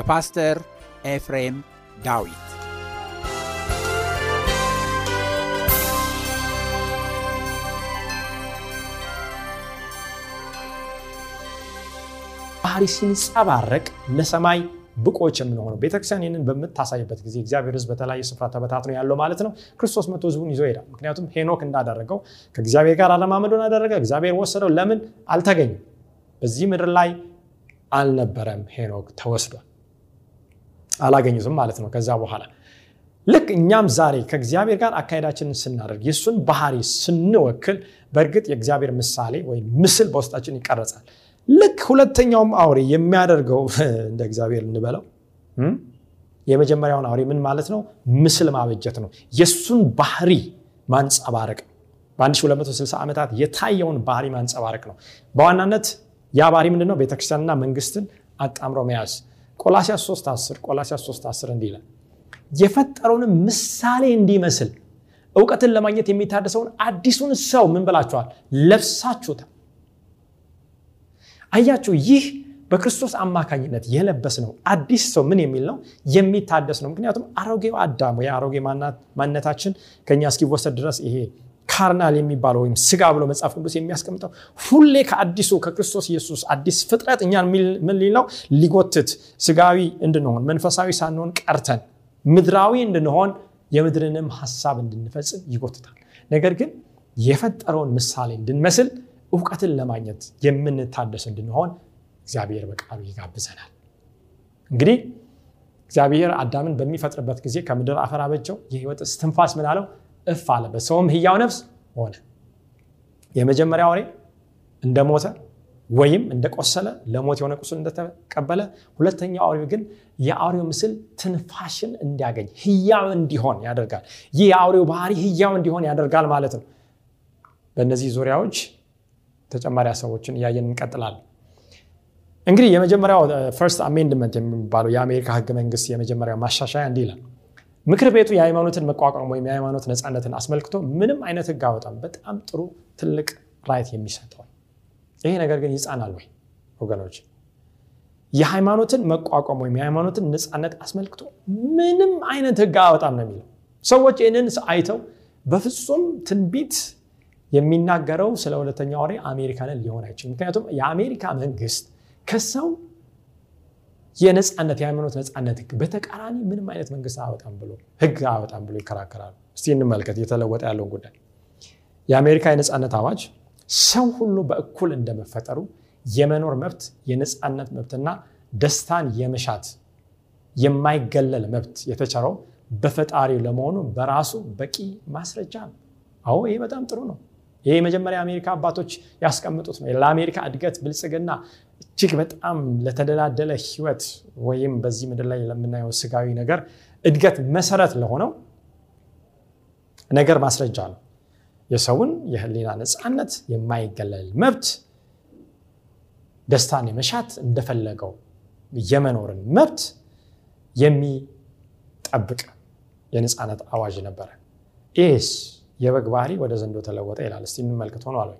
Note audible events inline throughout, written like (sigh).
በፓስተር ኤፍሬም ዳዊት ባህሪ ሲንጸባረቅ ለሰማይ ብቆች የምንሆነው ቤተክርስቲያን ይህንን በምታሳይበት ጊዜ እግዚአብሔር ሕዝብ በተለያየ ስፍራ ተበታትኖ ያለው ማለት ነው። ክርስቶስ መቶ ሕዝቡን ይዞ ይሄዳል። ምክንያቱም ሄኖክ እንዳደረገው ከእግዚአብሔር ጋር አለማመዱን አደረገ። እግዚአብሔር ወሰደው። ለምን አልተገኘም? በዚህ ምድር ላይ አልነበረም። ሄኖክ ተወስዷል። አላገኙትም ማለት ነው። ከዛ በኋላ ልክ እኛም ዛሬ ከእግዚአብሔር ጋር አካሄዳችንን ስናደርግ የእሱን ባህሪ ስንወክል በእርግጥ የእግዚአብሔር ምሳሌ ወይም ምስል በውስጣችን ይቀረጻል። ልክ ሁለተኛውም አውሬ የሚያደርገው (laughs) እንደ እግዚአብሔር እንበለው የመጀመሪያውን አውሬ ምን ማለት ነው? ምስል ማበጀት ነው። የእሱን ባህሪ ማንጸባረቅ ነው። በ1260 ዓመታት የታየውን ባህሪ ማንጸባረቅ ነው። በዋናነት ያ ባህሪ ምንድነው? ቤተክርስቲያንና መንግስትን አጣምሮ መያዝ ቆላሲያስ 3 10 ቆላሲያስ 3 10 እንዲህ ይላል የፈጠረውንም ምሳሌ እንዲመስል እውቀትን ለማግኘት የሚታደሰውን አዲሱን ሰው ምን ብላችኋል? ለብሳችሁታል። አያችሁ፣ ይህ በክርስቶስ አማካኝነት የለበስ ነው አዲስ ሰው ምን የሚል ነው? የሚታደስ ነው። ምክንያቱም አሮጌው አዳም የአሮጌ ማንነታችን ከኛ እስኪወሰድ ድረስ ይሄ ካርናል የሚባለው ወይም ስጋ ብሎ መጽሐፍ ቅዱስ የሚያስቀምጠው ሁሌ ከአዲሱ ከክርስቶስ ኢየሱስ አዲስ ፍጥረት እኛን ምን ሊል ነው? ሊጎትት ስጋዊ እንድንሆን መንፈሳዊ ሳንሆን ቀርተን ምድራዊ እንድንሆን የምድርንም ሀሳብ እንድንፈጽም ይጎትታል። ነገር ግን የፈጠረውን ምሳሌ እንድንመስል እውቀትን ለማግኘት የምንታደስ እንድንሆን እግዚአብሔር በቃሉ ይጋብዘናል። እንግዲህ እግዚአብሔር አዳምን በሚፈጥርበት ጊዜ ከምድር አፈር አበጀው፣ የህይወት እስትንፋስ ምን አለው እፍ አለ፣ በሰውም ህያው ነፍስ ሆነ። የመጀመሪያ አውሬ እንደሞተ ወይም እንደቆሰለ ለሞት የሆነ ቁስል እንደተቀበለ፣ ሁለተኛው አውሬው ግን የአውሬው ምስል ትንፋሽን እንዲያገኝ ህያው እንዲሆን ያደርጋል። ይህ የአውሬው ባህሪ ህያው እንዲሆን ያደርጋል ማለት ነው። በእነዚህ ዙሪያዎች ተጨማሪ ሀሳቦችን እያየን እንቀጥላለን። እንግዲህ የመጀመሪያው First Amendment የሚባለው የአሜሪካ ህገ መንግስት የመጀመሪያው ማሻሻያ እንዲህ ይላል ምክር ቤቱ የሃይማኖትን መቋቋም ወይም የሃይማኖት ነፃነትን አስመልክቶ ምንም አይነት ህግ አወጣም። በጣም ጥሩ ትልቅ right የሚሰጠው ይሄ ነገር ግን ይጻናል ወይ ወገኖች? የሃይማኖትን መቋቋም ወይም የሃይማኖትን ነፃነት አስመልክቶ ምንም አይነት ህግ አወጣም ነው የሚለው። ሰዎች ይህንን አይተው በፍጹም ትንቢት የሚናገረው ስለ ሁለተኛው አውሬ አሜሪካንን ሊሆን አይችልም። ምክንያቱም የአሜሪካ መንግስት ከሰው የነፃነት የሃይማኖት ነፃነት ህግ በተቃራኒ ምንም አይነት መንግስት አወጣም ብሎ ህግ አወጣም ብሎ ይከራከራሉ። እስቲ እንመልከት እየተለወጠ ያለውን ጉዳይ። የአሜሪካ የነፃነት አዋጅ ሰው ሁሉ በእኩል እንደመፈጠሩ የመኖር መብት፣ የነፃነት መብትና ደስታን የመሻት የማይገለል መብት የተቸረው በፈጣሪው ለመሆኑ በራሱ በቂ ማስረጃ ነው። አዎ ይሄ በጣም ጥሩ ነው። ይሄ የመጀመሪያ የአሜሪካ አባቶች ያስቀምጡት ነው። ለአሜሪካ እድገት፣ ብልጽግና እጅግ በጣም ለተደላደለ ህይወት ወይም በዚህ ምድር ላይ ለምናየው ስጋዊ ነገር እድገት መሰረት ለሆነው ነገር ማስረጃ ነው። የሰውን የህሊና ነፃነት የማይገለል መብት ደስታን የመሻት እንደፈለገው የመኖርን መብት የሚጠብቅ የነፃነት አዋጅ ነበረ። ይህስ የበግ ባህሪ ወደ ዘንዶ ተለወጠ ይላል። እስቲ እንመልከት። ሆኗል ወይ?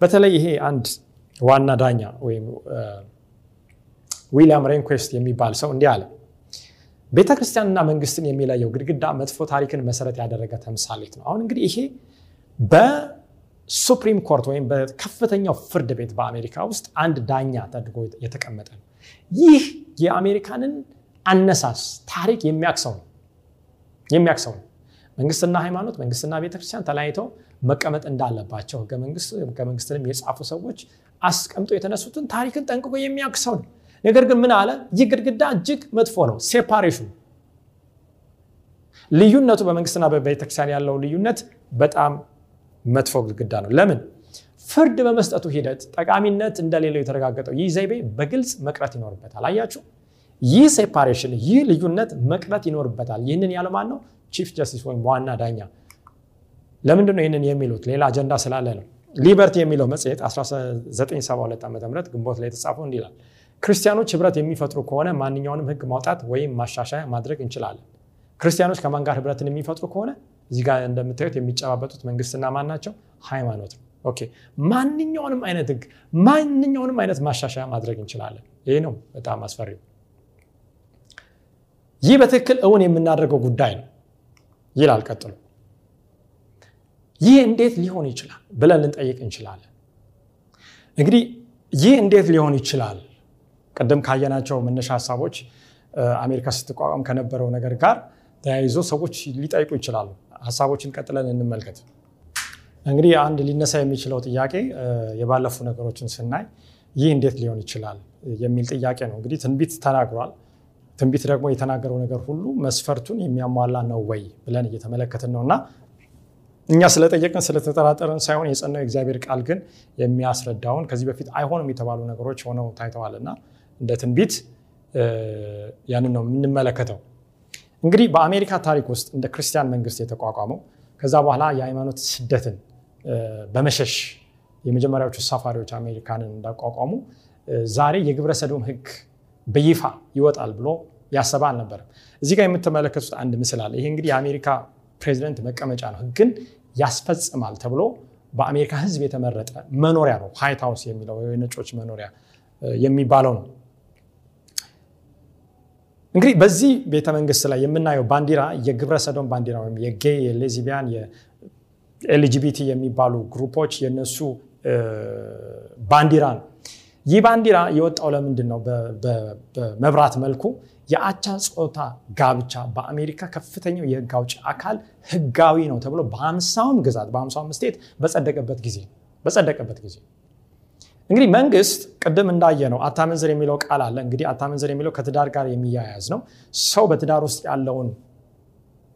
በተለይ ይሄ አንድ ዋና ዳኛ ወይም ዊሊያም ሬንኩዌስት የሚባል ሰው እንዲህ አለ። ቤተ መንግስትን የሚለየው ግድግዳ መጥፎ ታሪክን መሰረት ያደረገ ተምሳሌት ነው። አሁን እንግዲህ ይሄ በ Supreme Court ወይም በከፍተኛው ፍርድ ቤት በአሜሪካ ውስጥ አንድ ዳኛ ተደርጎ የተቀመጠ ነው። ይህ የአሜሪካንን አነሳስ ታሪክ የሚያክሰው ነው። መንግስትና ሃይማኖት፣ መንግስትና ቤተክርስቲያን ተለያይተው መቀመጥ እንዳለባቸው ህገ መንግስትንም የጻፉ ሰዎች አስቀምጦ የተነሱትን ታሪክን ጠንቅቆ የሚያክሰው ነው። ነገር ግን ምን አለ? ይህ ግድግዳ እጅግ መጥፎ ነው። separation ኡ ልዩነቱ በመንግስትና በቤተክርስቲያን ያለው ልዩነት በጣም መጥፎ ግድግዳ ነው። ለምን? ፍርድ በመስጠቱ ሂደት ጠቃሚነት እንደሌለው የተረጋገጠው ይህ ዘይቤ በግልጽ መቅረት ይኖርበታል። አያችሁ፣ ይህ separation፣ ይህ ልዩነት መቅረት ይኖርበታል። ይህንን ያለ ነው? Chief Justice ወይም ዋና ዳኛ። ለምንድን ነው ይህንን የሚሉት? ሌላ አጀንዳ ስላለ ነው። Liberty የሚለው መጽሔት 1972 ዓ ም ግንቦት ላይ የተጻፈው እንዲህ ይላል ክርስቲያኖች ህብረት የሚፈጥሩ ከሆነ ማንኛውንም ህግ ማውጣት ወይም ማሻሻያ ማድረግ እንችላለን። ክርስቲያኖች ከማን ጋር ህብረትን የሚፈጥሩ ከሆነ እዚህ ጋር እንደምታዩት የሚጨባበጡት መንግስትና ማን ናቸው? ሃይማኖት ነው። OK ማንኛውንም አይነት ህግ ማንኛውንም አይነት ማሻሻያ ማድረግ እንችላለን። ይህ ነው በጣም አስፈሪው። ይህ በትክክል እውን የምናደርገው ጉዳይ ነው ይላል ቀጥሎ። ይህ እንዴት ሊሆን ይችላል ብለን ልንጠይቅ እንችላለን። እንግዲህ ይህ እንዴት ሊሆን ይችላል ቅድም ካየናቸው መነሻ ሀሳቦች አሜሪካ ስትቋቋም ከነበረው ነገር ጋር ተያይዞ ሰዎች ሊጠይቁ ይችላሉ። ሀሳቦችን ቀጥለን እንመልከት። እንግዲህ አንድ ሊነሳ የሚችለው ጥያቄ የባለፉ ነገሮችን ስናይ ይህ እንዴት ሊሆን ይችላል የሚል ጥያቄ ነው። እንግዲህ ትንቢት ተናግሯል። ትንቢት ደግሞ የተናገረው ነገር ሁሉ መስፈርቱን የሚያሟላ ነው ወይ ብለን እየተመለከትን ነው እና እኛ ስለጠየቅን ስለተጠራጠርን ሳይሆን የጸናው የእግዚአብሔር ቃል ግን የሚያስረዳውን ከዚህ በፊት አይሆንም የተባሉ ነገሮች ሆነው ታይተዋል እና እንደ ትንቢት ያንን ነው የምንመለከተው። እንግዲህ በአሜሪካ ታሪክ ውስጥ እንደ ክርስቲያን መንግስት የተቋቋመው ከዛ በኋላ የሃይማኖት ስደትን በመሸሽ የመጀመሪያዎቹ ሳፋሪዎች አሜሪካንን እንዳቋቋሙ ዛሬ የግብረ ሰዶም ሕግ በይፋ ይወጣል ብሎ ያሰበ አልነበረም። እዚህ ጋር የምትመለከቱት አንድ ምስል አለ። ይሄ እንግዲህ የአሜሪካ ፕሬዚደንት መቀመጫ ነው። ሕግን ያስፈጽማል ተብሎ በአሜሪካ ሕዝብ የተመረጠ መኖሪያ ነው። White House የሚለው የነጮች መኖሪያ የሚባለው ነው። እንግዲህ በዚህ ቤተ መንግስት ላይ የምናየው ባንዲራ የግብረ ሰዶም ባንዲራ ወይም የ gay የ lesbian የ LGBT የሚባሉ group ኦች የነሱ ባንዲራ ነው። ይህ ባንዲራ የወጣው ለምንድን ነው? በመብራት መልኩ የአቻ ጾታ ጋብቻ በአሜሪካ ከፍተኛው የህግ አውጪ አካል ህጋዊ ነው ተብሎ በሀምሳውም ግዛት በሀምሳውም ስቴት በጸደቀበት ጊዜ በጸደቀበት ጊዜ እንግዲህ መንግስት ቅድም እንዳየ ነው አታመንዝር የሚለው ቃል አለ። እንግዲህ አታመንዝር የሚለው ከትዳር ጋር የሚያያዝ ነው። ሰው በትዳር ውስጥ ያለውን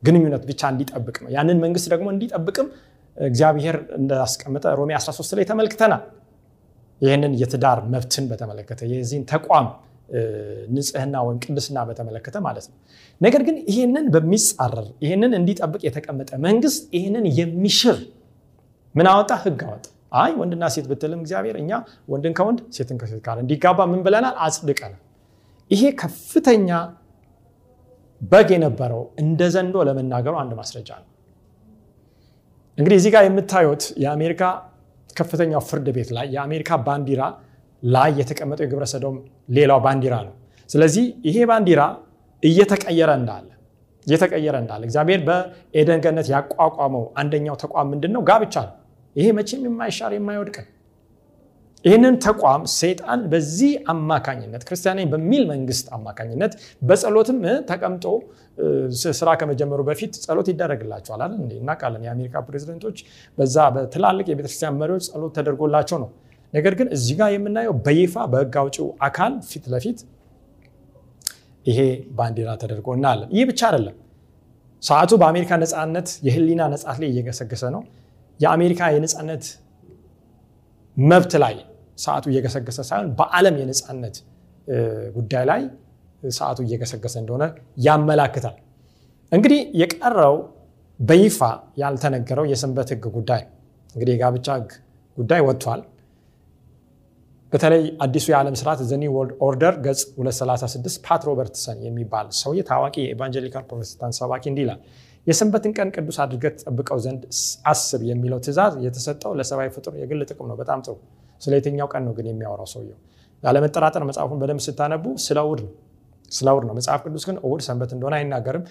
ግንኙነት ብቻ እንዲጠብቅ ነው። ያንን መንግስት ደግሞ እንዲጠብቅም እግዚአብሔር እንዳስቀመጠ ሮሜ 13 ላይ ተመልክተናል። ይህንን የትዳር መብትን በተመለከተ የዚህን ተቋም ንጽህና ወይም ቅድስና በተመለከተ ማለት ነው። ነገር ግን ይህንን በሚጻረር ይህንን እንዲጠብቅ የተቀመጠ መንግስት ይህንን የሚሽር ምን አወጣ? ህግ አወጣ። አይ ወንድና ሴት ብትልም እግዚአብሔር እኛ ወንድን ከወንድ ሴትን ከሴት ጋር እንዲጋባ ምን ብለናል? አጽድቀናል። ይሄ ከፍተኛ በግ የነበረው እንደ ዘንዶ ለመናገሩ አንድ ማስረጃ ነው። እንግዲህ እዚህ ጋር የምታዩት የአሜሪካ ከፍተኛው ፍርድ ቤት ላይ የአሜሪካ ባንዲራ ላይ የተቀመጠው የግብረ ሰዶም ሌላው ባንዲራ ነው። ስለዚህ ይሄ ባንዲራ እየተቀየረ እንዳለ እየተቀየረ እንዳለ እግዚአብሔር በኤደን ያቋቋመው አንደኛው ተቋም ምንድን ነው? ጋብቻ ነው። ይሄ መቼም የማይሻር የማይወድቅ ይህንን ተቋም ሰይጣን በዚህ አማካኝነት ክርስቲያናዊ በሚል መንግስት አማካኝነት በጸሎትም ተቀምጦ ስራ ከመጀመሩ በፊት ጸሎት ይደረግላቸዋል አለ እንዴ እናውቃለን። የአሜሪካ ፕሬዚደንቶች በዛ በትላልቅ የቤተክርስቲያን መሪዎች ጸሎት ተደርጎላቸው ነው። ነገር ግን እዚህ ጋር የምናየው በይፋ በህግ አውጪው አካል ፊት ለፊት ይሄ ባንዲራ ተደርጎ እናያለን። ይህ ብቻ አይደለም። ሰዓቱ በአሜሪካ ነፃነት የህሊና ነፃት ላይ እየገሰገሰ ነው። የአሜሪካ የነፃነት መብት ላይ ሰዓቱ እየገሰገሰ ሳይሆን በዓለም የነፃነት ጉዳይ ላይ ሰዓቱ እየገሰገሰ እንደሆነ ያመላክታል። እንግዲህ የቀረው በይፋ ያልተነገረው የሰንበት ህግ ጉዳይ እንግዲህ የጋብቻ ህግ ጉዳይ ወጥቷል። በተለይ አዲሱ የዓለም ስርዓት The New World Order ገጽ 236 ፓት ሮበርትሰን የሚባል ሰውዬ ታዋቂ የ Evangelical ፕሮቴስታንት ሰባኪ እንዲህ ይላል። የሰንበትን ቀን ቅዱስ አድርገህ ጠብቀው ዘንድ አስብ የሚለው ትእዛዝ የተሰጠው ለሰብአዊ ፍጡር የግል ጥቅም ነው። በጣም ጥሩ። ስለ የትኛው ቀን ነው ግን የሚያወራው ሰውየው? ያለመጠራጠር መጽሐፉን በደንብ ስታነቡ ስለ እሑድ ነው። ስለ እሑድ ነው። መጽሐፍ ቅዱስ ግን እሑድ ሰንበት እንደሆነ አይናገርም።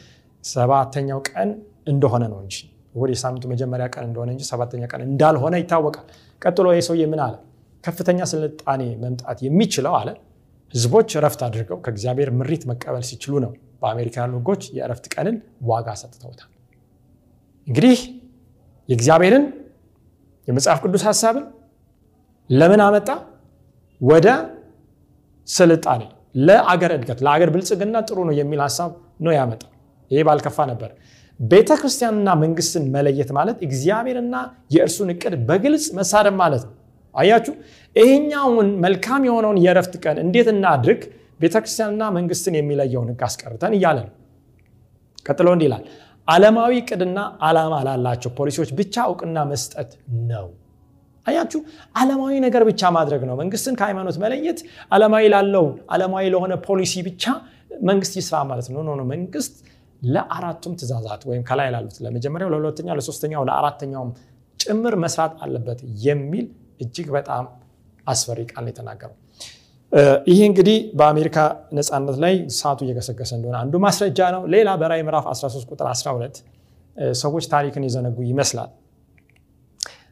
ሰባተኛው ቀን እንደሆነ ነው እንጂ እሑድ የሳምንቱ መጀመሪያ ቀን እንደሆነ እንጂ ሰባተኛ ቀን እንዳልሆነ ይታወቃል። ቀጥሎ ይህ ሰውዬ ምን አለ? ከፍተኛ ስልጣኔ መምጣት የሚችለው አለ ህዝቦች እረፍት አድርገው ከእግዚአብሔር ምሪት መቀበል ሲችሉ ነው። በአሜሪካ ያሉ ህጎች የእረፍት ቀንን ዋጋ ሰጥተውታል። እንግዲህ የእግዚአብሔርን የመጽሐፍ ቅዱስ ሀሳብን ለምን አመጣ? ወደ ስልጣኔ፣ ለአገር እድገት፣ ለአገር ብልጽግና ጥሩ ነው የሚል ሀሳብ ነው ያመጣ። ይሄ ባልከፋ ነበር። ቤተ ክርስቲያንና መንግስትን መለየት ማለት እግዚአብሔርና የእርሱን እቅድ በግልጽ መሳደብ ማለት ነው። አያችሁ፣ ይሄኛውን መልካም የሆነውን የእረፍት ቀን እንዴት እናድርግ? ቤተክርስቲያንና መንግስትን የሚለየውን ህግ አስቀርተን እያለ ነው። ቀጥሎ እንዲህ ይላል፣ ዓለማዊ ቅድና ዓላማ ላላቸው ፖሊሲዎች ብቻ እውቅና መስጠት ነው። አያችሁ፣ ዓለማዊ ነገር ብቻ ማድረግ ነው። መንግስትን ከሃይማኖት መለየት ዓለማዊ ላለው ዓለማዊ ለሆነ ፖሊሲ ብቻ መንግስት ይስራ ማለት ነው። ኖ መንግስት ለአራቱም ትእዛዛት ወይም ከላይ ላሉት ለመጀመሪያው፣ ለሁለተኛው፣ ለሶስተኛው፣ ለአራተኛውም ጭምር መስራት አለበት የሚል እጅግ በጣም አስፈሪ ቃል የተናገረው። ይሄ እንግዲህ በአሜሪካ ነፃነት ላይ ሰዓቱ እየገሰገሰ እንደሆነ አንዱ ማስረጃ ነው። ሌላ በራዕይ ምዕራፍ 13 ቁጥር 12 ሰዎች ታሪክን የዘነጉ ይመስላል።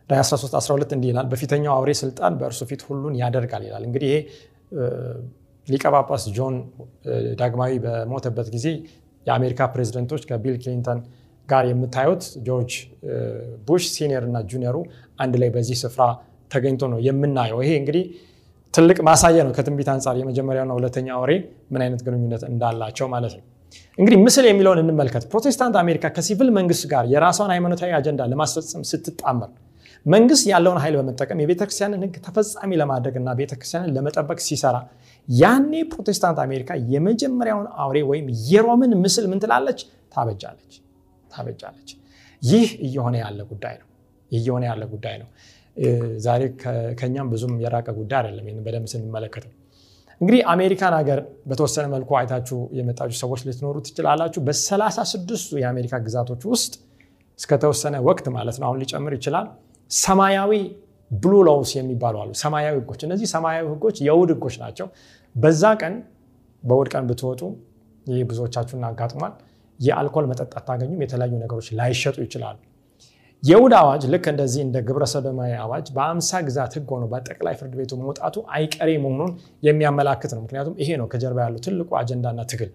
ራዕይ 13 12 እንዲህ ይላል፣ በፊተኛው አውሬ ስልጣን በእርሱ ፊት ሁሉን ያደርጋል ይላል። እንግዲህ ይሄ ሊቀ ጆን ዳግማዊ በሞተበት ጊዜ የአሜሪካ ፕሬዚደንቶች ከቢል ክሊንተን ጋር የምታዩት ጆርጅ ቡሽ ሲኒየር እና ጁኒየሩ አንድ ላይ በዚህ ስፍራ ተገኝቶ ነው የምናየው። ይሄ እንግዲህ ትልቅ ማሳያ ነው ከትንቢት አንጻር የመጀመሪያውና ሁለተኛ አውሬ ምን አይነት ግንኙነት እንዳላቸው ማለት ነው። እንግዲህ ምስል የሚለውን እንመልከት። ፕሮቴስታንት አሜሪካ ከሲቪል መንግስት ጋር የራሷን ሃይማኖታዊ አጀንዳ ለማስፈጸም ስትጣመር መንግስት ያለውን ኃይል በመጠቀም የቤተክርስቲያንን ሕግ ተፈጻሚ ለማድረግ እና ቤተክርስቲያንን ለመጠበቅ ሲሰራ ያኔ ፕሮቴስታንት አሜሪካ የመጀመሪያውን አውሬ ወይም የሮምን ምስል ምን ትላለች? ታበጃለች ታበጃለች። ይህ እየሆነ ያለ ጉዳይ ነው እየሆነ ያለ ጉዳይ ነው። ዛሬ ከኛም ብዙም የራቀ ጉዳይ አይደለም። ይህን በደንብ ስንመለከተው እንግዲህ አሜሪካን ሀገር በተወሰነ መልኩ አይታችሁ የመጣችሁ ሰዎች ልትኖሩ ትችላላችሁ። በሰላሳ ስድስቱ የአሜሪካ ግዛቶች ውስጥ እስከተወሰነ ወቅት ማለት ነው አሁን ሊጨምር ይችላል ሰማያዊ blue laws የሚባሉ አሉ። ሰማያዊ ህጎች። እነዚህ ሰማያዊ ህጎች የእሑድ ህጎች ናቸው። በዛ ቀን በእሑድ ቀን ብትወጡ ይህ ብዙዎቻችሁን አጋጥሟል። የአልኮል መጠጥ አታገኙም። የተለያዩ ነገሮች ላይሸጡ ይችላሉ። የእሑድ አዋጅ ልክ እንደዚህ እንደ ግብረ ሰዶማዊ አዋጅ በአምሳ ግዛት ህግ ሆኖ በጠቅላይ ፍርድ ቤቱ መውጣቱ አይቀሬ መሆኑን የሚያመላክት ነው። ምክንያቱም ይሄ ነው ከጀርባ ያለው ትልቁ አጀንዳና ትግል።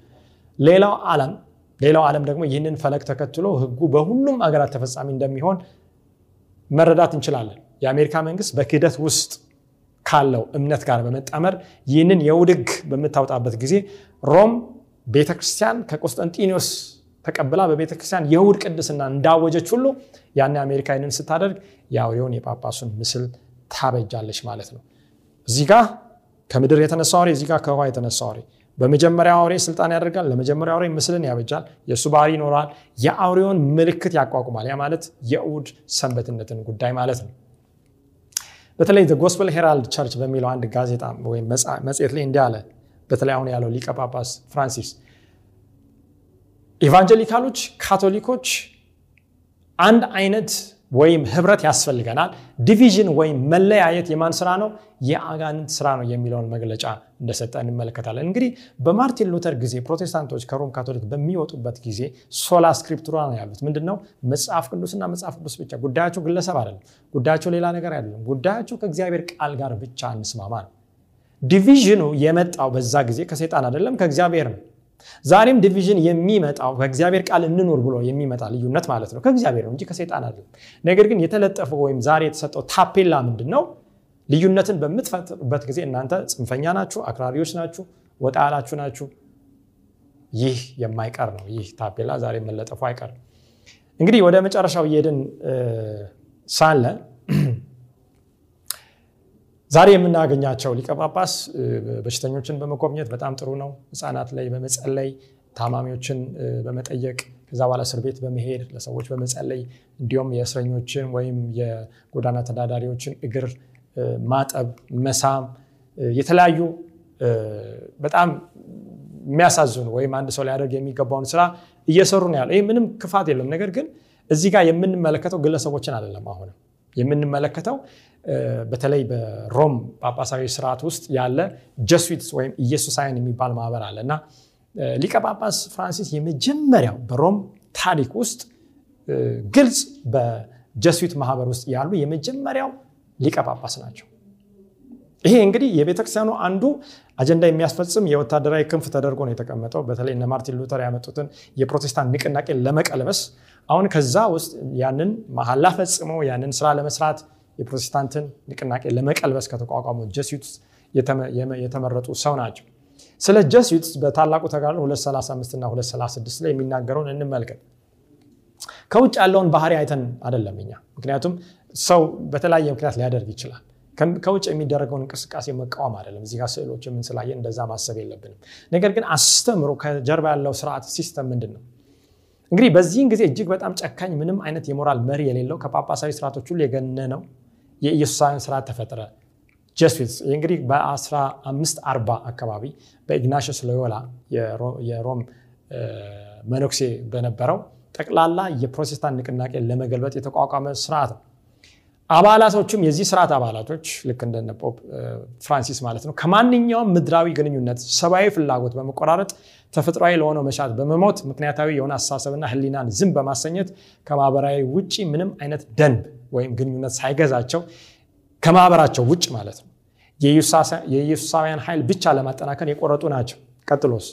ሌላው ዓለም ሌላው ዓለም ደግሞ ይህንን ፈለግ ተከትሎ ህጉ በሁሉም አገራት ተፈጻሚ እንደሚሆን መረዳት እንችላለን። የአሜሪካ መንግስት በክህደት ውስጥ ካለው እምነት ጋር በመጣመር ይህንን የእሑድ ህግ በምታወጣበት ጊዜ ሮም ቤተክርስቲያን ከቆስጠንጢኖስ ተቀብላ በቤተክርስቲያን የእሑድ ቅድስና እንዳወጀች ሁሉ ያን አሜሪካ ይህንን ስታደርግ የአውሬውን የጳጳሱን ምስል ታበጃለች ማለት ነው። እዚህ ጋ ከምድር የተነሳ አውሬ፣ እዚህ ጋ ከውሃ የተነሳ አውሬ። በመጀመሪያ አውሬ ስልጣን ያደርጋል። ለመጀመሪያ አውሬ ምስልን ያበጃል። የእሱ ባህሪ ይኖረዋል። የአውሬውን ምልክት ያቋቁማል። ያ ማለት የእሑድ ሰንበትነትን ጉዳይ ማለት ነው። በተለይ Gospel Herald Church በሚለው አንድ ጋዜጣ ወይም መጽሔት ላይ እንዲህ አለ። በተለይ አሁን ያለው ሊቀ ጳጳስ ፍራንሲስ evangelical ኦች፣ ካቶሊኮች አንድ አይነት ወይም ህብረት ያስፈልገናል። division ወይም መለያየት የማን ስራ ነው? የአጋንንት ስራ ነው የሚለውን መግለጫ እንደሰጠ እንመለከታለን። እንግዲህ በማርቲን ሉተር ጊዜ ፕሮቴስታንቶች ከሮም ካቶሊክ በሚወጡበት ጊዜ sola scriptura ነው ያሉት። ምንድን ነው? መጽሐፍ ቅዱስና መጽሐፍ ቅዱስ ብቻ። ጉዳያቸው ግለሰብ አይደለም። ጉዳያቸው ሌላ ነገር አይደለም። ጉዳያቸው ከእግዚአብሔር ቃል ጋር ብቻ እንስማማ ነው። division ኑ የመጣው በዛ ጊዜ ከሰይጣን አይደለም ከእግዚአብሔር ነው። ዛሬም division የሚመጣው ከእግዚአብሔር ቃል እንኑር ብሎ የሚመጣ ልዩነት ማለት ነው ከእግዚአብሔር ነው እንጂ ከሰይጣን አይደለም። ነገር ግን የተለጠፈው ወይም ዛሬ የተሰጠው ታፔላ ምንድን ነው? ልዩነትን በምትፈጥሩበት ጊዜ እናንተ ጽንፈኛ ናችሁ፣ አክራሪዎች ናችሁ፣ ወጣ ያላችሁ ናችሁ። ይህ የማይቀር ነው። ይህ ታፔላ ዛሬ መለጠፉ አይቀርም። እንግዲህ ወደ መጨረሻው እየሄድን ሳለ ዛሬ የምናገኛቸው ሊቀ ጳጳስ በሽተኞችን በመጎብኘት በጣም ጥሩ ነው። ህፃናት ላይ በመጸለይ ታማሚዎችን በመጠየቅ ከዛ በኋላ እስር ቤት በመሄድ ለሰዎች በመጸለይ እንዲሁም የእስረኞችን ወይም የጎዳና ተዳዳሪዎችን እግር ማጠብ፣ መሳም የተለያዩ በጣም የሚያሳዝኑ ወይም አንድ ሰው ሊያደርግ የሚገባውን ስራ እየሰሩ ነው ያለው። ይህ ምንም ክፋት የለም። ነገር ግን እዚህ ጋር የምንመለከተው ግለሰቦችን አይደለም። አሁንም የምንመለከተው በተለይ በሮም ጳጳሳዊ ስርዓት ውስጥ ያለ ጀስዊትስ ወይም ኢየሱሳውያን የሚባል ማህበር አለ እና ሊቀ ጳጳስ ፍራንሲስ የመጀመሪያው በሮም ታሪክ ውስጥ ግልጽ በጀስዊት ማህበር ውስጥ ያሉ የመጀመሪያው ሊቀ ጳጳስ ናቸው። ይሄ እንግዲህ የቤተክርስቲያኑ አንዱ አጀንዳ የሚያስፈጽም የወታደራዊ ክንፍ ተደርጎ ነው የተቀመጠው። በተለይ እነ ማርቲን ሉተር ያመጡትን የፕሮቴስታንት ንቅናቄ ለመቀልበስ አሁን ከዛ ውስጥ ያንን መሐላ ፈጽመው ያንን ስራ ለመስራት የፕሮቴስታንትን ንቅናቄ ለመቀልበስ ከተቋቋሙ ጀስዩትስ የተመረጡ ሰው ናቸው። ስለ ጀስዩትስ በታላቁ ተጋድሎ 235 እና 236 ላይ የሚናገረውን እንመልከት። ከውጭ ያለውን ባህሪ አይተን አይደለም እኛ ምክንያቱም ሰው በተለያየ ምክንያት ሊያደርግ ይችላል። ከውጭ የሚደረገውን እንቅስቃሴ መቃወም አይደለም። እዚህ ጋር ስዕሎች ምን ስላየን እንደዛ ማሰብ የለብንም። ነገር ግን አስተምሮ ከጀርባ ያለው ስርዓት system ምንድን ነው? እንግዲህ በዚህን ጊዜ እጅግ በጣም ጨካኝ፣ ምንም አይነት የሞራል መሪ የሌለው ከጳጳሳዊ ስርዓቶች ሁሉ የገነነው የኢየሱሳውያን ስርዓት ተፈጠረ። Jesuits እንግዲህ በ1540 አካባቢ በኢግናሽስ ሎዮላ የሮም መነኩሴ በነበረው ጠቅላላ የፕሮቴስታንት ንቅናቄ ለመገልበጥ የተቋቋመ ስርዓት ነው። አባላቶችም የዚህ ስርዓት አባላቶች ልክ እንደነ ፖፕ ፍራንሲስ ማለት ነው ከማንኛውም ምድራዊ ግንኙነት ሰብአዊ ፍላጎት በመቆራረጥ ተፈጥሯዊ ለሆነው መሻት በመሞት ምክንያታዊ የሆነ አስተሳሰብና ሕሊናን ዝም በማሰኘት ከማህበራዊ ውጭ ምንም አይነት ደንብ ወይም ግንኙነት ሳይገዛቸው ከማህበራቸው ውጭ ማለት ነው የኢየሱሳውያን ኃይል ብቻ ለማጠናከር የቆረጡ ናቸው። ቀጥሎስ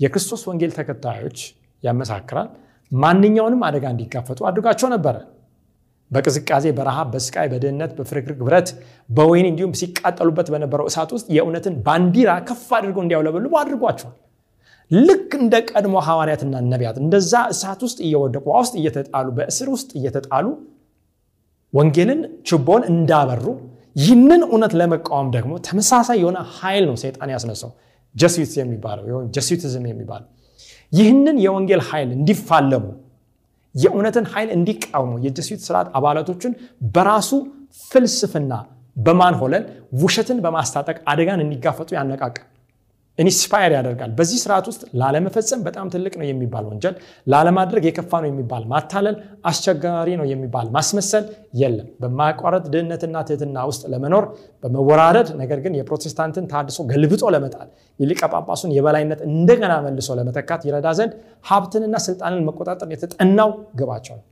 የክርስቶስ ወንጌል ተከታዮች ያመሳክራል ማንኛውንም አደጋ እንዲጋፈጡ አድርጓቸው ነበረ። በቅዝቃዜ፣ በረሃብ፣ በስቃይ፣ በድህነት፣ በፍርግርግ ብረት፣ በወይን እንዲሁም ሲቃጠሉበት በነበረው እሳት ውስጥ የእውነትን ባንዲራ ከፍ አድርገው እንዲያውለበልቡ አድርጓቸዋል። ልክ እንደ ቀድሞ ሐዋርያትና ነቢያት እንደዛ እሳት ውስጥ እየወደቁ ውስጥ እየተጣሉ በእስር ውስጥ እየተጣሉ ወንጌልን ችቦን እንዳበሩ ይህንን እውነት ለመቃወም ደግሞ ተመሳሳይ የሆነ ኃይል ነው ሰይጣን ያስነሳው። Jesuits የሚባለው Jesuitism የሚባለው ይህንን የወንጌል ኃይል እንዲፋለሙ የእውነትን ኃይል እንዲቃወሙ የ Jesuit ስርዓት አባላቶችን በራሱ ፍልስፍና በማንሆለል ውሸትን በማስታጠቅ አደጋን እንዲጋፈጡ ያነቃቃል፣ inspire ያደርጋል። በዚህ ስርዓት ውስጥ ላለመፈጸም በጣም ትልቅ ነው የሚባል ወንጀል፣ ላለማድረግ የከፋ ነው የሚባል ማታለል፣ አስቸጋሪ ነው የሚባል ማስመሰል የለም። በማያቋረጥ ድህነትና ትህትና ውስጥ ለመኖር በመወራረድ ነገር ግን የፕሮቴስታንትን ታድሶ ገልብጦ ለመጣል የሊቀ ጳጳሱን የበላይነት እንደገና መልሶ ለመተካት ይረዳ ዘንድ ሀብትንና ስልጣንን መቆጣጠር የተጠናው ግባቸው ነው።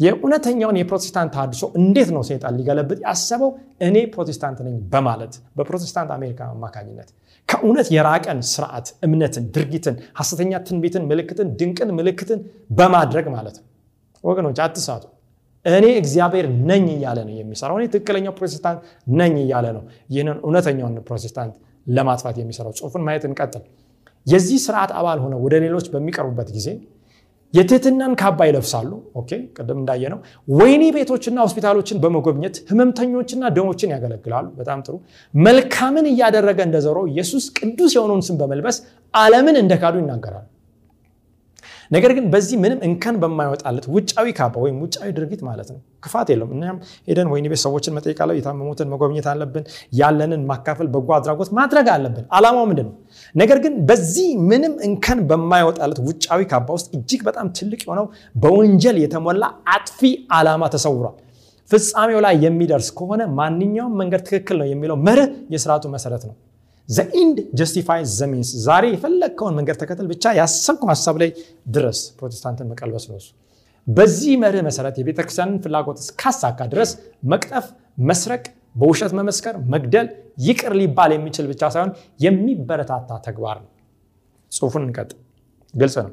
የእውነተኛውን የፕሮቴስታንት ታድሶ እንዴት ነው ሰይጣን ሊገለብጥ ያሰበው? እኔ ፕሮቴስታንት ነኝ በማለት በፕሮቴስታንት አሜሪካ አማካኝነት ከእውነት የራቀን ስርዓት፣ እምነትን፣ ድርጊትን፣ ሐሰተኛ ትንቢትን፣ ምልክትን፣ ድንቅን ምልክትን በማድረግ ማለት ነው። ወገኖች አትሳቱ። እኔ እግዚአብሔር ነኝ እያለ ነው የሚሰራው። እኔ ትክክለኛው ፕሮቴስታንት ነኝ እያለ ነው ይህንን እውነተኛውን ፕሮቴስታንት ለማጥፋት የሚሰራው። ጽሑፉን ማየት እንቀጥል። የዚህ ስርዓት አባል ሆነው ወደ ሌሎች በሚቀርቡበት ጊዜ የትህትናን ካባ ይለብሳሉ። okay ቅድም እንዳየነው ወህኒ ቤቶችና ሆስፒታሎችን በመጎብኘት ህመምተኞችና ደካሞችን ያገለግላሉ። በጣም ጥሩ። መልካምን እያደረገ እንደዘረው ኢየሱስ ቅዱስ የሆነውን ስም በመልበስ ዓለምን እንደካዱ ይናገራሉ። ነገር ግን በዚህ ምንም እንከን በማይወጣለት ውጫዊ ካባ ወይም ውጫዊ ድርጊት ማለት ነው ክፋት የለውም። እኛም ሄደን ወህኒ ቤት ሰዎችን መጠየቅ አለ፣ የታመሙትን መጎብኘት አለብን፣ ያለንን ማካፈል፣ በጎ አድራጎት ማድረግ አለብን። ዓላማው ምንድን ነው? ነገር ግን በዚህ ምንም እንከን በማይወጣለት ውጫዊ ካባ ውስጥ እጅግ በጣም ትልቅ የሆነው በወንጀል የተሞላ አጥፊ ዓላማ ተሰውሯል። ፍጻሜው ላይ የሚደርስ ከሆነ ማንኛውም መንገድ ትክክል ነው የሚለው መርህ የስርዓቱ መሰረት ነው። the end justify the means ዛሬ የፈለግከውን መንገድ ተከተል ብቻ ያሰብከው ሀሳብ ላይ ድረስ ፕሮቴስታንትን መቀልበስ ነው በዚህ መርህ መሰረት የቤተክርስቲያንን ፍላጎት እስካሳካ ድረስ መቅጠፍ፣ መስረቅ፣ በውሸት መመስከር፣ መግደል ይቅር ሊባል የሚችል ብቻ ሳይሆን የሚበረታታ ተግባር ነው። ጽሑፉን እንቀጥል። ግልጽ ነው።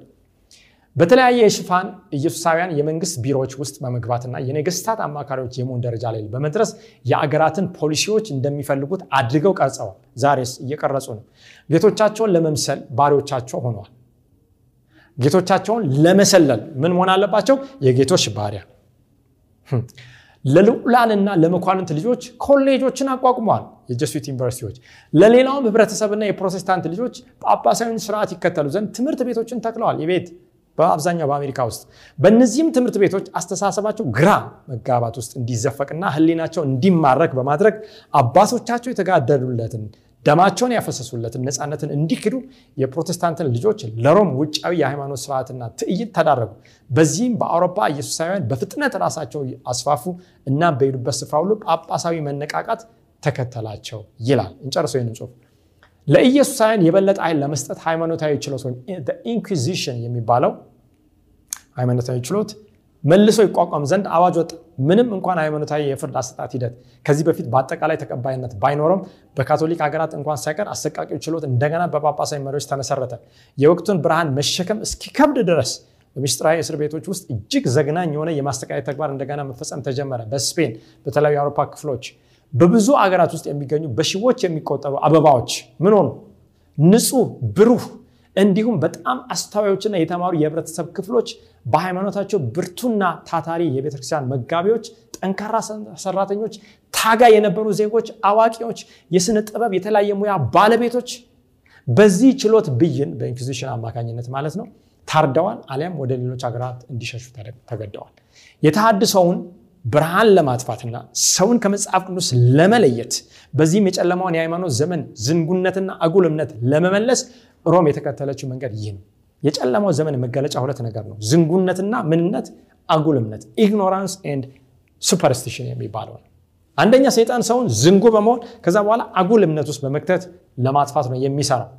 በተለያየ የሽፋን ኢየሱሳውያን የመንግስት ቢሮዎች ውስጥ በመግባትና የነገስታት አማካሪዎች የመሆን ደረጃ ላይ በመድረስ የአገራትን ፖሊሲዎች እንደሚፈልጉት አድርገው ቀርጸዋል። ዛሬስ እየቀረጹ ነው። ጌቶቻቸውን ለመምሰል ባሪዎቻቸው ሆነዋል። ጌቶቻቸውን ለመሰለል ምን መሆን አለባቸው? የጌቶች ባሪያ። ለልዑላንና ለመኳንንት ልጆች ኮሌጆችን አቋቁመዋል። የጀሱት ዩኒቨርሲቲዎች ለሌላውም ህብረተሰብና የፕሮቴስታንት ልጆች ጳጳሳዊን ስርዓት ይከተሉ ዘንድ ትምህርት ቤቶችን ተክለዋል። የቤት በአብዛኛው በአሜሪካ ውስጥ በእነዚህም ትምህርት ቤቶች አስተሳሰባቸው ግራ መጋባት ውስጥ እንዲዘፈቅና ህሊናቸው እንዲማረክ በማድረግ አባቶቻቸው የተጋደሉለትን ደማቸውን ያፈሰሱለትን ነፃነትን እንዲክዱ የፕሮቴስታንትን ልጆች ለሮም ውጫዊ የሃይማኖት ስርዓትና ትዕይንት ተዳረጉ። በዚህም በአውሮፓ ኢየሱሳውያን በፍጥነት ራሳቸው አስፋፉ። እናም በሄዱበት ስፍራ ሁሉ ጳጳሳዊ መነቃቃት ተከተላቸው ይላል። እንጨርሰው ይህንን ጽሁፍ ለኢየሱሳውያን የበለጠ ኃይል ለመስጠት ሃይማኖታዊ ችሎት ወይም inquisition የሚባለው ሃይማኖታዊ ችሎት መልሶ ይቋቋም ዘንድ አዋጅ ወጣ። ምንም እንኳን ሃይማኖታዊ የፍርድ አሰጣት ሂደት ከዚህ በፊት በአጠቃላይ ተቀባይነት ባይኖረም በካቶሊክ ሀገራት እንኳን ሳይቀር አሰቃቂው ችሎት እንደገና በጳጳሳዊ መሪዎች ተመሰረተ። የወቅቱን ብርሃን መሸከም እስኪከብድ ድረስ በምስጢራዊ እስር ቤቶች ውስጥ እጅግ ዘግናኝ የሆነ የማስተቃየት ተግባር እንደገና መፈጸም ተጀመረ። በስፔን በተለያዩ የአውሮፓ ክፍሎች በብዙ አገራት ውስጥ የሚገኙ በሺዎች የሚቆጠሩ አበባዎች ምን ሆኑ? ንጹህ ብሩህ እንዲሁም በጣም አስተዋዮችና የተማሩ የህብረተሰብ ክፍሎች በሃይማኖታቸው ብርቱና ታታሪ የቤተክርስቲያን መጋቢዎች፣ ጠንካራ ሰራተኞች፣ ታጋይ የነበሩ ዜጎች፣ አዋቂዎች፣ የስነ ጥበብ የተለያየ ሙያ ባለቤቶች በዚህ ችሎት ብይን በ inquisition አማካኝነት ማለት ነው ታርደዋል፣ አሊያም ወደ ሌሎች ሀገራት እንዲሸሹ ተገደዋል። የተሃድሰውን ብርሃን ለማጥፋትና ሰውን ከመጽሐፍ ቅዱስ ለመለየት በዚህም የጨለማውን የሃይማኖት ዘመን ዝንጉነትና አጉል እምነት ለመመለስ ሮም የተከተለችው መንገድ ይህ ነው። የጨለማው ዘመን መገለጫ ሁለት ነገር ነው፣ ዝንጉነትና ምንነት፣ አጉል እምነት ignorance and superstition የሚባለው ነው። አንደኛ ሰይጣን ሰውን ዝንጉ በመሆን ከዛ በኋላ አጉል እምነት ውስጥ በመክተት ለማጥፋት ነው የሚሰራው።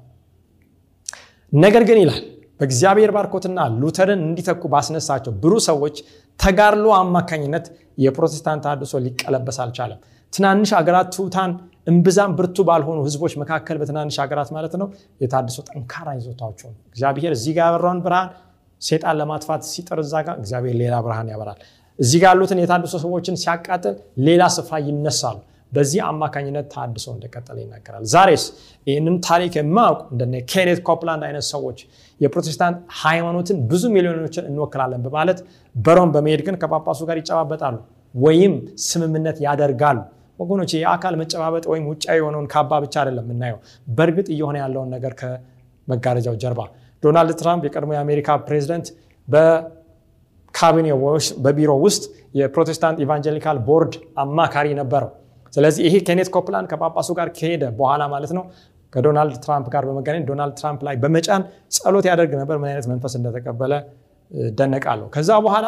ነገር ግን ይላል በእግዚአብሔር ባርኮትና ሉተርን እንዲተኩ ባስነሳቸው ብሩህ ሰዎች ተጋድሎ አማካኝነት የፕሮቴስታንት ተሐድሶ ሊቀለበስ አልቻለም። ትናንሽ አገራት ትሑታን እምብዛም ብርቱ ባልሆኑ ህዝቦች መካከል በትናንሽ ሀገራት ማለት ነው የተሐድሶ ጠንካራ ይዞታዎች ሆኑ። እግዚአብሔር እዚህ ጋር ያበራውን ብርሃን ሴጣን ለማጥፋት ሲጥር እዛ ጋር እግዚአብሔር ሌላ ብርሃን ያበራል። እዚህ ጋር ያሉትን የተሐድሶ ሰዎችን ሲያቃጥል ሌላ ስፍራ ይነሳሉ። በዚህ አማካኝነት ተሐድሶ እንደቀጠለ ይናገራል። ዛሬስ ይህንን ታሪክ የማያውቁ እንደነ ኬኔት ኮፕላንድ አይነት ሰዎች የፕሮቴስታንት ሃይማኖትን ብዙ ሚሊዮኖችን እንወክላለን በማለት በሮም በመሄድ ግን ከጳጳሱ ጋር ይጨባበጣሉ ወይም ስምምነት ያደርጋሉ። ወገኖች የአካል መጨባበጥ ወይም ውጫዊ የሆነውን ካባ ብቻ አይደለም የምናየው፣ በእርግጥ እየሆነ ያለውን ነገር ከመጋረጃው ጀርባ ዶናልድ ትራምፕ የቀድሞ የአሜሪካ ፕሬዚደንት በካቢኔ በቢሮ ውስጥ የፕሮቴስታንት evangelical board አማካሪ ነበረው። ስለዚህ ይሄ ኬኔት ኮፕላንድ ከጳጳሱ ጋር ከሄደ በኋላ ማለት ነው ከዶናልድ ትራምፕ ጋር በመገናኘት ዶናልድ ትራምፕ ላይ በመጫን ጸሎት ያደርግ ነበር። ምን አይነት መንፈስ እንደተቀበለ እደነቃለሁ። ከዛ በኋላ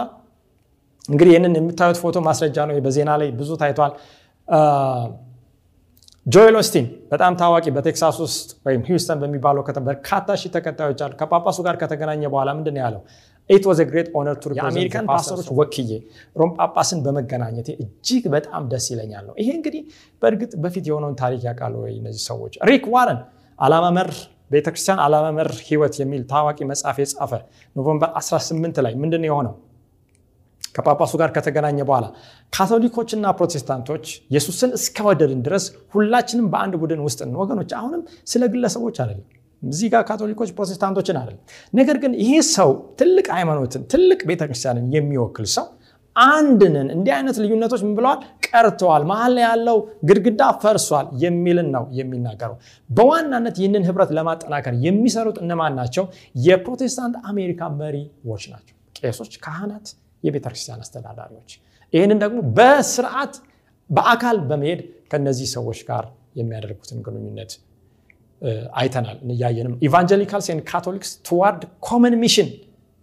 እንግዲህ ይህንን የምታዩት ፎቶ ማስረጃ ነው። በዜና ላይ ብዙ ታይቷል። ጆኤል ኦስቲን በጣም ታዋቂ በቴክሳስ ውስጥ ወይም ሂውስተን በሚባለው ከተማ በርካታ ሺህ ተከታዮች አሉ። ከጳጳሱ ጋር ከተገናኘ በኋላ ምንድን ነው ያለው? it was great honor to የአሜሪካን ፓስተሮች ወክዬ ሮም ጳጳስን በመገናኘቴ እጅግ በጣም ደስ ይለኛል ነው። ይሄ እንግዲህ በእርግጥ በፊት የሆነውን ታሪክ ያውቃሉ ወይ እነዚህ ሰዎች? ሪክ ዋረን ዓላማ መር ቤተክርስቲያን ዓላማ መር ህይወት የሚል ታዋቂ መጽሐፍ የጻፈ November 18 ላይ ምንድን ነው የሆነው? ከጳጳሱ ጋር ከተገናኘ በኋላ ካቶሊኮችና ፕሮቴስታንቶች ኢየሱስን እስከወደድን ድረስ ሁላችንም በአንድ ቡድን ውስጥ ወገኖች አሁንም ስለ ግለሰቦች አይደለም፣ እዚህ ጋር ካቶሊኮች ፕሮቴስታንቶችን አይደለም። ነገር ግን ይሄ ሰው ትልቅ ሃይማኖትን ትልቅ ቤተክርስቲያንን የሚወክል ሰው አንድንን እንዲህ አይነት ልዩነቶች ምን ብለዋል? ቀርተዋል፣ መሀል ያለው ግድግዳ ፈርሷል የሚልን ነው የሚናገረው። በዋናነት ይህንን ህብረት ለማጠናከር የሚሰሩት እነማን ናቸው? የፕሮቴስታንት አሜሪካ መሪዎች ናቸው። ቄሶች፣ ካህናት የቤተ ክርስቲያን አስተዳዳሪዎች ይህንን ደግሞ በስርዓት በአካል በመሄድ ከነዚህ ሰዎች ጋር የሚያደርጉትን ግንኙነት አይተናል። እያየንም Evangelicals and Catholics toward common mission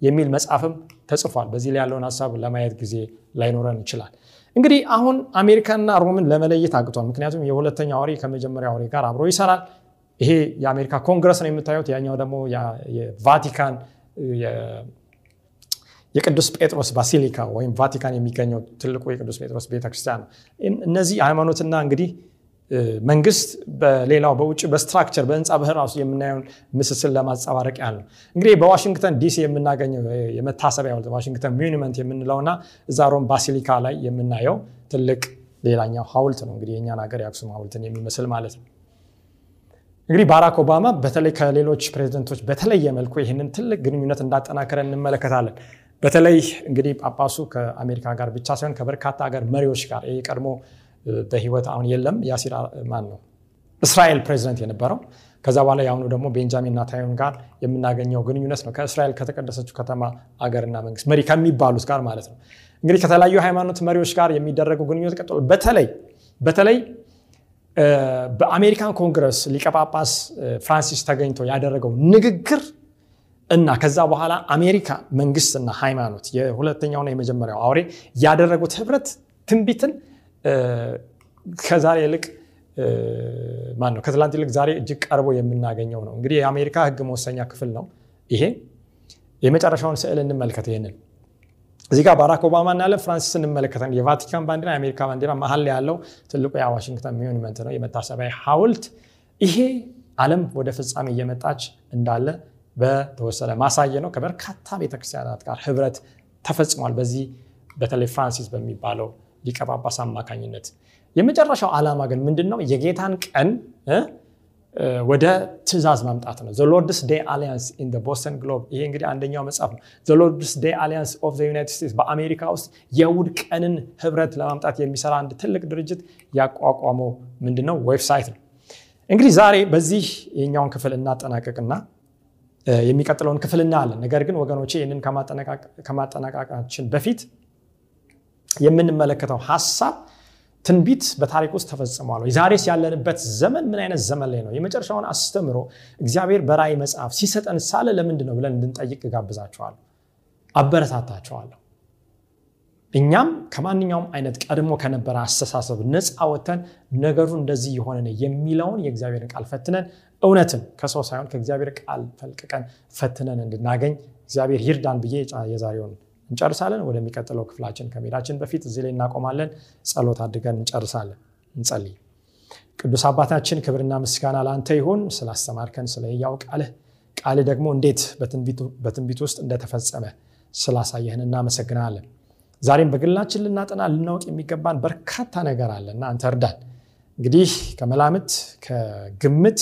የሚል መጽሐፍም ተጽፏል። በዚህ ላይ ያለውን ሀሳብ ለማየት ጊዜ ላይኖረን ይችላል። እንግዲህ አሁን አሜሪካና ሮምን ለመለየት አቅቷል። ምክንያቱም የሁለተኛው አውሬ ከመጀመሪያው አውሬ ጋር አብሮ ይሰራል። ይሄ የአሜሪካ ኮንግረስ ነው የምታዩት። ያኛው ደግሞ የቫቲካን የቅዱስ ጴጥሮስ ባሲሊካ ወይም ቫቲካን የሚገኘው ትልቁ የቅዱስ ጴጥሮስ ቤተክርስቲያን ነው። እነዚህ ሃይማኖትና እንግዲህ መንግስት በሌላው በውጭ በ structure በህንፃ በህ ራሱ የምናየውን ምስስል ለማንጸባረቅ ያህል ነው። እንግዲህ በዋሽንግተን ዲሲ የምናገኘው የመታሰቢያ ዋሽንግተን monument የምንለውና እዛ ሮም ባሲሊካ ላይ የምናየው ትልቅ ሌላኛው ሀውልት ነው። እንግዲህ የእኛን ሀገር የአክሱም ሀውልትን የሚመስል ማለት ነው። እንግዲህ ባራክ ኦባማ በተለይ ከሌሎች ፕሬዚደንቶች በተለየ መልኩ ይህንን ትልቅ ግንኙነት እንዳጠናከረ እንመለከታለን። በተለይ እንግዲህ ጳጳሱ ከአሜሪካ ጋር ብቻ ሳይሆን ከበርካታ ሀገር መሪዎች ጋር ይህ ቀድሞ በህይወት አሁን የለም። ያሲር ማን ነው? እስራኤል ፕሬዚደንት የነበረው። ከዛ በኋላ የአሁኑ ደግሞ ቤንጃሚን ናታንያሁን ጋር የምናገኘው ግንኙነት ነው። ከእስራኤል ከተቀደሰችው ከተማ አገርና መንግስት መሪ ከሚባሉት ጋር ማለት ነው። እንግዲህ ከተለያዩ ሃይማኖት መሪዎች ጋር የሚደረጉ ግንኙነት ቀጥሎ በተለይ በተለይ በአሜሪካን ኮንግረስ ሊቀጳጳስ ፍራንሲስ ተገኝቶ ያደረገው ንግግር እና ከዛ በኋላ አሜሪካ መንግስትና ሃይማኖት የሁለተኛውና የመጀመሪያው አውሬ ያደረጉት ህብረት ትንቢትን ከዛሬ ይልቅ ማን ነው ከትላንት ይልቅ ዛሬ እጅግ ቀርቦ የምናገኘው ነው። እንግዲህ የአሜሪካ ህግ መወሰኛ ክፍል ነው ይሄ። የመጨረሻውን ስዕል እንመልከት። ይህንን እዚህ ጋር ባራክ ኦባማ እናያለን፣ ፍራንሲስ እንመለከታለን። የቫቲካን ባንዲራ፣ የአሜሪካ ባንዲራ መሀል ላይ ያለው ትልቁ የዋሽንግተን monument ነው፣ የመታሰቢያ ሐውልት። ይሄ ዓለም ወደ ፍጻሜ እየመጣች እንዳለ በተወሰነ ማሳያ ነው። ከበርካታ ቤተክርስቲያናት ጋር ህብረት ተፈጽሟል። በዚህ በተለይ ፍራንሲስ በሚባለው ሊቀ ጳጳስ አማካኝነት የመጨረሻው ዓላማ ግን ምንድን? የጌታን ቀን ወደ ትእዛዝ ማምጣት ነው። Lord's Day Alliance in Boston Globe። ይሄ እንግዲህ አንደኛው መጽሐፍ ነው። Lord's Day Alliance of United States በአሜሪካ ውስጥ የእሑድ ቀንን ህብረት ለማምጣት የሚሰራ አንድ ትልቅ ድርጅት ያቋቋመው ምንድን ነው website ነው። እንግዲህ ዛሬ በዚህ የኛውን ክፍል እናጠናቀቅና የሚቀጥለውን ክፍል እናያለን። ነገር ግን ወገኖቼ ይህንን ከማጠናቀቃችን በፊት የምንመለከተው ሀሳብ ትንቢት በታሪክ ውስጥ ተፈጽሟል ወይ? ዛሬስ ያለንበት ዘመን ምን አይነት ዘመን ላይ ነው? የመጨረሻውን አስተምሮ እግዚአብሔር በራእይ መጽሐፍ ሲሰጠን ሳለ ለምንድን ነው ብለን እንድንጠይቅ እጋብዛቸዋለሁ፣ አበረታታቸዋለሁ። እኛም ከማንኛውም አይነት ቀድሞ ከነበረ አስተሳሰብ ነፃ ወተን ነገሩ እንደዚህ የሆነ ነው የሚለውን የእግዚአብሔርን ቃል ፈትነን እውነትን ከሰው ሳይሆን ከእግዚአብሔር ቃል ፈልቅቀን ፈትነን እንድናገኝ እግዚአብሔር ይርዳን ብዬ የዛሬውን እንጨርሳለን። ወደሚቀጥለው ክፍላችን ከሜዳችን በፊት እዚህ ላይ እናቆማለን። ጸሎት አድርገን እንጨርሳለን። እንጸልይ። ቅዱስ አባታችን ክብርና ምስጋና ለአንተ ይሁን ስላስተማርከን ስለ ቃልህ ቃልህ ደግሞ እንዴት በትንቢት ውስጥ እንደተፈጸመ ስላሳየህን እናመሰግናለን። ዛሬም በግላችን ልናጠና ልናውቅ የሚገባን በርካታ ነገር አለ እና አንተ እርዳን። እንግዲህ ከመላምት ከግምት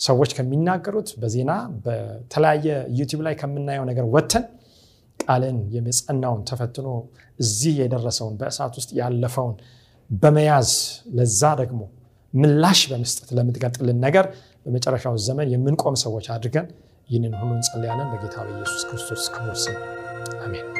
ሰዎች ከሚናገሩት በዜና በተለያየ ዩቲዩብ ላይ ከምናየው ነገር ወጥተን ቃልን የጸናውን ተፈትኖ እዚህ የደረሰውን በእሳት ውስጥ ያለፈውን በመያዝ ለዛ ደግሞ ምላሽ በመስጠት ለምትቀጥልን ነገር በመጨረሻው ዘመን የምንቆም ሰዎች አድርገን ይህንን ሁሉ እንጸልያለን። በጌታ በኢየሱስ ክርስቶስ ክቡር አሜን።